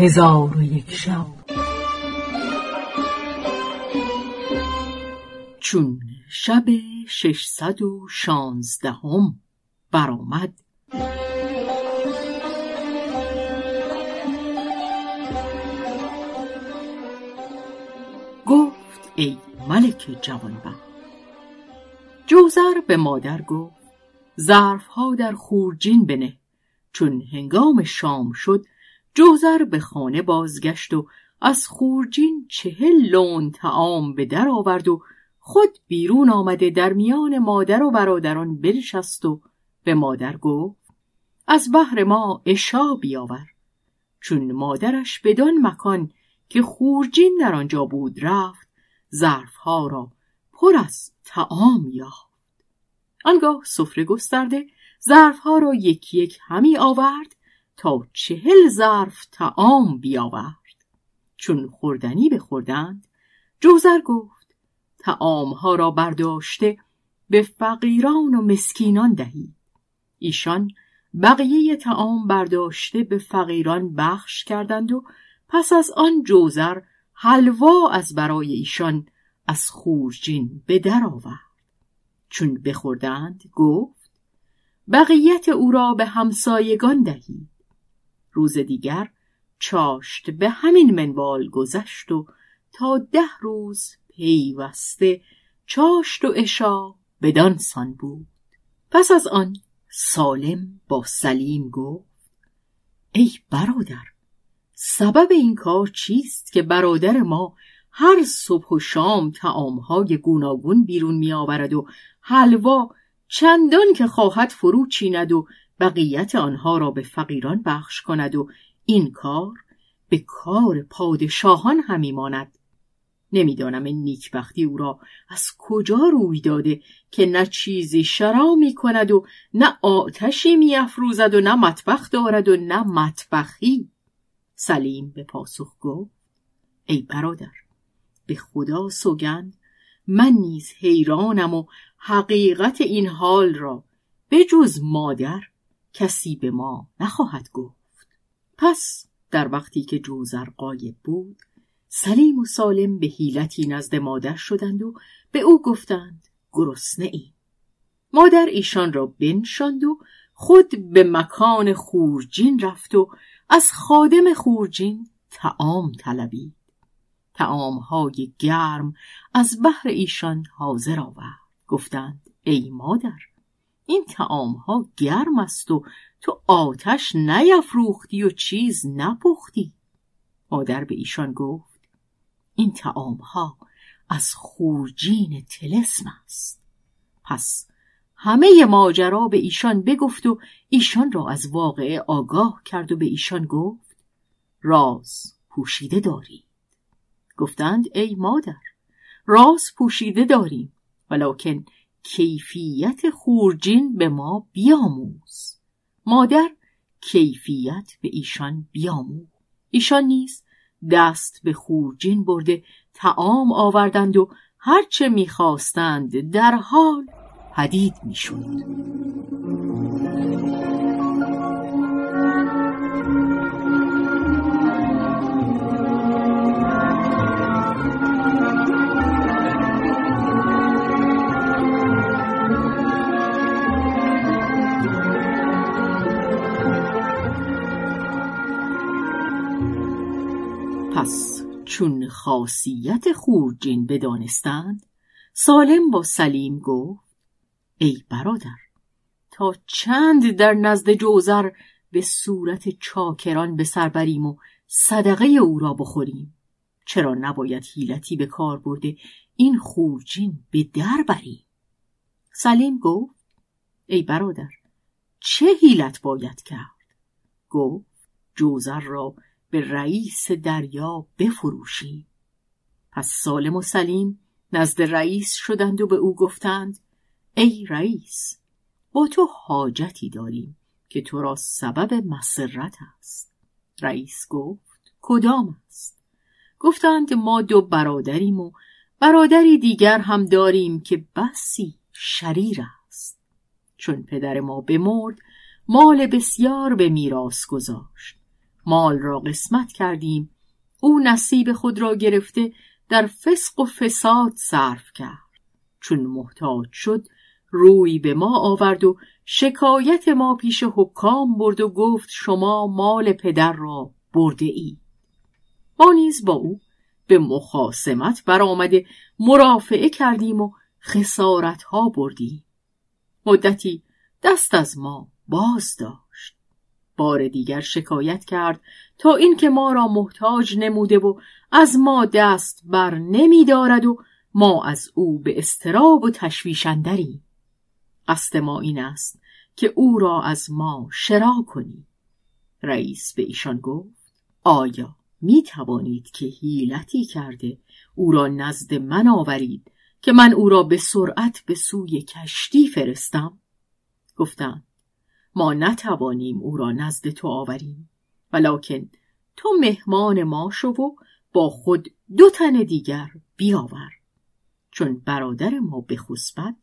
هزار و یک شب. چون شب ششصد و شانزدهم برآمد. گفت ای ملک جوانبخت جوزر به مادر گفت ظرفها در خورجین بنه چون هنگام شام شد جوزر به خانه بازگشت و از خورجین چهل لون تعام به در آورد و خود بیرون آمده در میان مادر و برادران بنشست و به مادر گفت از بهر ما اشا بیاور. چون مادرش بدان مکان که خورجین در آنجا بود رفت ظرفها را پر از تعام یافت. آنگاه سفره گسترده ظرفها را یک یک همی آورد تا چهل ظرف تعام بیاورد. چون خوردنی بخوردند جوزر گفت تعامها را برداشته به فقیران و مسکینان دهید. ایشان بقیه تعام برداشته به فقیران بخش کردند و پس از آن جوزر حلوا از برای ایشان از خورجین به در آورد. چون بخوردند گفت بقیت او را به همسایگان دهید. روز دیگر چاشت به همین منوال گذشت و تا ده روز پیوسته چاشت و اشا بدانسان بود. پس از آن سالم با سلیم گفت ای برادر سبب این کار چیست که برادر ما هر صبح و شام تعامهای گوناگون بیرون می آورد و حلوا چندان که خواهد فرو چیند و بقیت آنها را به فقیران بخش کند و این کار به کار پادشاهان همی ماند. نمی‌دانم این نیکبختی او را از کجا روی داده که نه چیزی شرا می کند و نه آتشی می و نه مطبخ دارد و نه مطبخی. سلیم به پاسخ گفت ای برادر به خدا سوگند من نیز حیرانم و حقیقت این حال را به جز مادر کسی به ما نخواهد گفت. پس در وقتی که جوزر قایب بود سلیم و سالم به حیلتی نزد مادر شدند و به او گفتند گرسنه ای. مادر ایشان را بنشاند و خود به مکان خورجین رفت و از خادم خورجین تعام طلبید. تعامهای گرم از بحر ایشان حاضر آورد. گفتند ای مادر این تعامها گرم است و تو آتش نیفروختی و چیز نپختی. مادر به ایشان گفت این تعامها از خورجین تلسم است. پس همه ماجرا به ایشان بگفت و ایشان را از واقعه آگاه کرد و به ایشان گفت راز پوشیده دارید. گفتند ای مادر راز پوشیده داریم. ولکن کیفیت خورجین به ما بیاموز. مادر کیفیت به ایشان بیاموز. ایشان نیز دست به خورجین برده تعام آوردند و هرچه می‌خواستند در حال پدید می‌شد. پس چون خاصیت خورجین بدانستند سالم با سلیم گفت ای برادر تا چند در نزد جوزر به صورت چاکران به سر بریم و صدقه او را بخوریم؟ چرا نباید حیلتی به کار برده این خورجین به در بریم؟ سلیم گفت ای برادر چه حیلت باید کرد؟ گفت جوزر را به رئیس دریا بفروشیم. پس سالم و سلیم نزد رئیس شدند و به او گفتند ای رئیس با تو حاجتی داریم که تو را سبب مسرت است. رئیس گفت کدام است؟ گفتند ما دو برادریم و برادری دیگر هم داریم که بسی شریر است. چون پدر ما بمرد مال بسیار به میراث گذاشت. مال را قسمت کردیم. او نصیب خود را گرفته در فسق و فساد صرف کرد. چون محتاج شد روی به ما آورد و شکایت ما پیش حکام برد و گفت شما مال پدر را برده ای ما نیز با او به مخاسمت برآمده مرافعه کردیم و خسارت ها بردیم. مدتی دست از ما باز داشت بار دیگر شکایت کرد تا اینکه ما را محتاج نموده و از ما دست بر نمی دارد و ما از او به استراب و تشویشندریم قصد ما این است که او را از ما شرا کنی. رئیس به ایشان گفت آیا می توانید که هیلتی کرده او را نزد من آورید که من او را به سرعت به سوی کشتی فرستم؟ گفتند ما نتوانیم او را نزد تو آوریم. ولکن تو مهمان ما شو و با خود دو تن دیگر بیاور. چون برادر ما بخسبد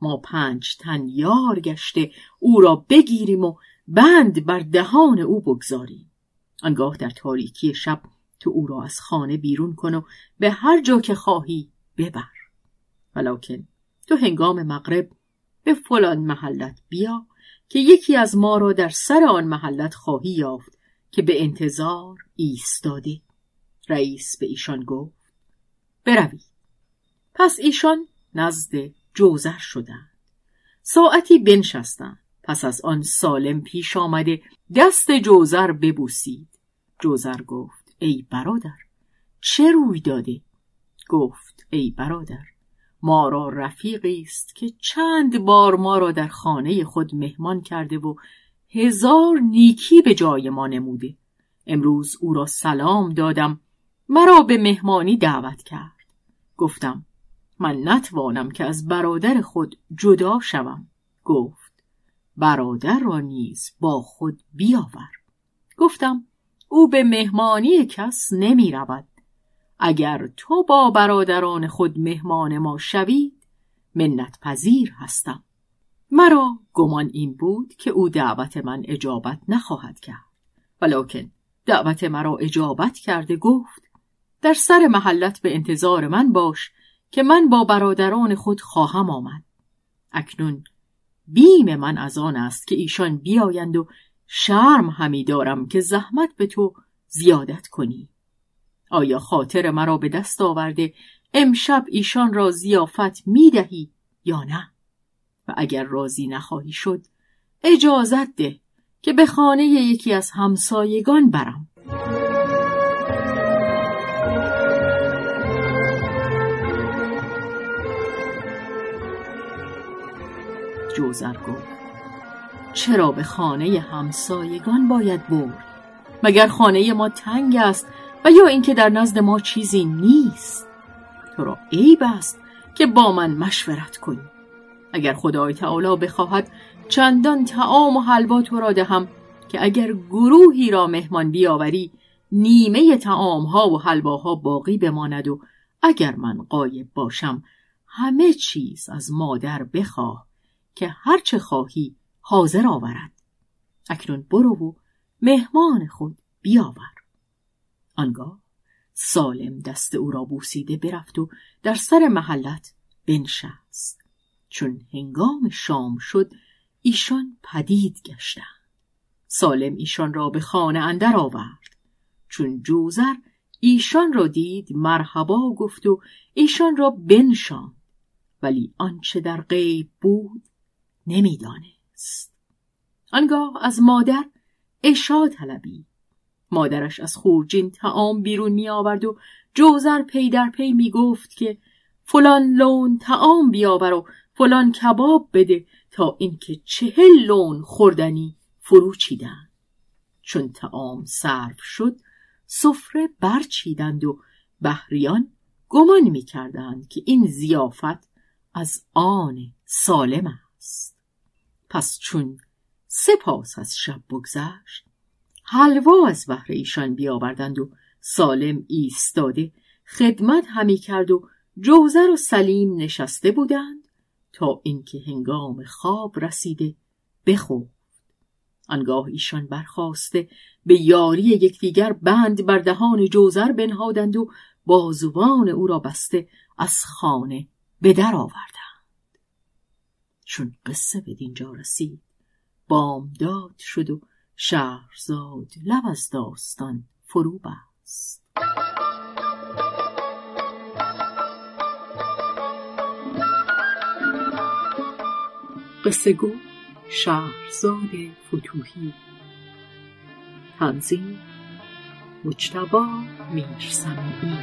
ما پنج تن یار گشته او را بگیریم و بند بر دهان او بگذاریم. آنگاه در تاریکی شب تو او را از خانه بیرون کن و به هر جا که خواهی ببر. ولکن تو هنگام مغرب به فلان محلت بیا که یکی از ما را در سر آن محلت خواهی یافت که به انتظار ایستاده. رئیس به ایشان گفت بروید. پس ایشان نزد جوزر شدند. ساعتی بنشستند. پس از آن سالم پیش آمده دست جوزر ببوسید. جوزر گفت ای برادر چه روی داده؟ گفت ای برادر ما را رفیقی است که چند بار ما را در خانه خود مهمان کرده و هزار نیکی به جای ما نموده. امروز او را سلام دادم مرا به مهمانی دعوت کرد. گفتم من نتوانم که از برادر خود جدا شوم. گفت برادر را نیز با خود بیاور. گفتم او به مهمانی کس نمی رود. اگر تو با برادران خود مهمان ما شوید منت پذیر هستم. مرا گمان این بود که او دعوت من اجابت نخواهد کرد. ولکن دعوت مرا اجابت کرده گفت در سر محلت به انتظار من باش که من با برادران خود خواهم آمد. اکنون بیم من از آن است که ایشان بیایند و شرم همی دارم که زحمت به تو زیادت کنی. آیا خاطر مرا به دست آورده امشب ایشان را زیافت می دهی یا نه؟ و اگر راضی نخواهی شد اجازت ده که به خانه یکی از همسایگان برم. جوزر گفت چرا به خانه همسایگان باید برد؟ مگر خانه ما تنگ است و یا اینکه در نزد ما چیزی نیست؟ تو را عیب است که با من مشورت کنی. اگر خدای تعالی بخواهد چندان تعام و حلوا تو را دهم که اگر گروهی را مهمان بیاوری نیمه تعام ها و حلواها باقی بماند و اگر من قایب باشم همه چیز از مادر بخواه که هرچه خواهی حاضر آورد. اکنون برو و مهمان خود بیاور. آنگاه سالم دست او را بوسیده برفت و در سر محلت بنشست. چون هنگام شام شد ایشان پدید گشتند. سالم ایشان را به خانه اندر آورد. چون جوزر ایشان را دید مرحبا گفت و ایشان را بنشاند. ولی آنچه در غیب بود نمی‌دانست. آنگاه از مادر اشا طلبی مادرش از خورجین تعام بیرون می آورد و جوزر پی در پی می گفت که فلان لون تعام بیاور و فلان کباب بده تا اینکه چهل لون خوردنی فرو چیدن چون تعام صرف شد سفره برچیدند و بهریان گمان می کردند که این زیافت از آن سالم است. پس چون سپاس از شب بگذشت حلوا از بهر ایشان بیاوردند و سالم ایستاده خدمت همی کرد و جوزر و سلیم نشسته بودند تا اینکه هنگام خواب رسیده بخفت آنگاه ایشان برخواسته به یاری یکدیگر بند بر دهان جوزر بنهادند و بازوان او را بسته از خانه به در آوردند. چون قصه به دینجا رسید بامداد شد و شهرزاد لب از داستان فرو بست. قصه گو شهرزاد فتوهی تنظیم مجتبا میرسمی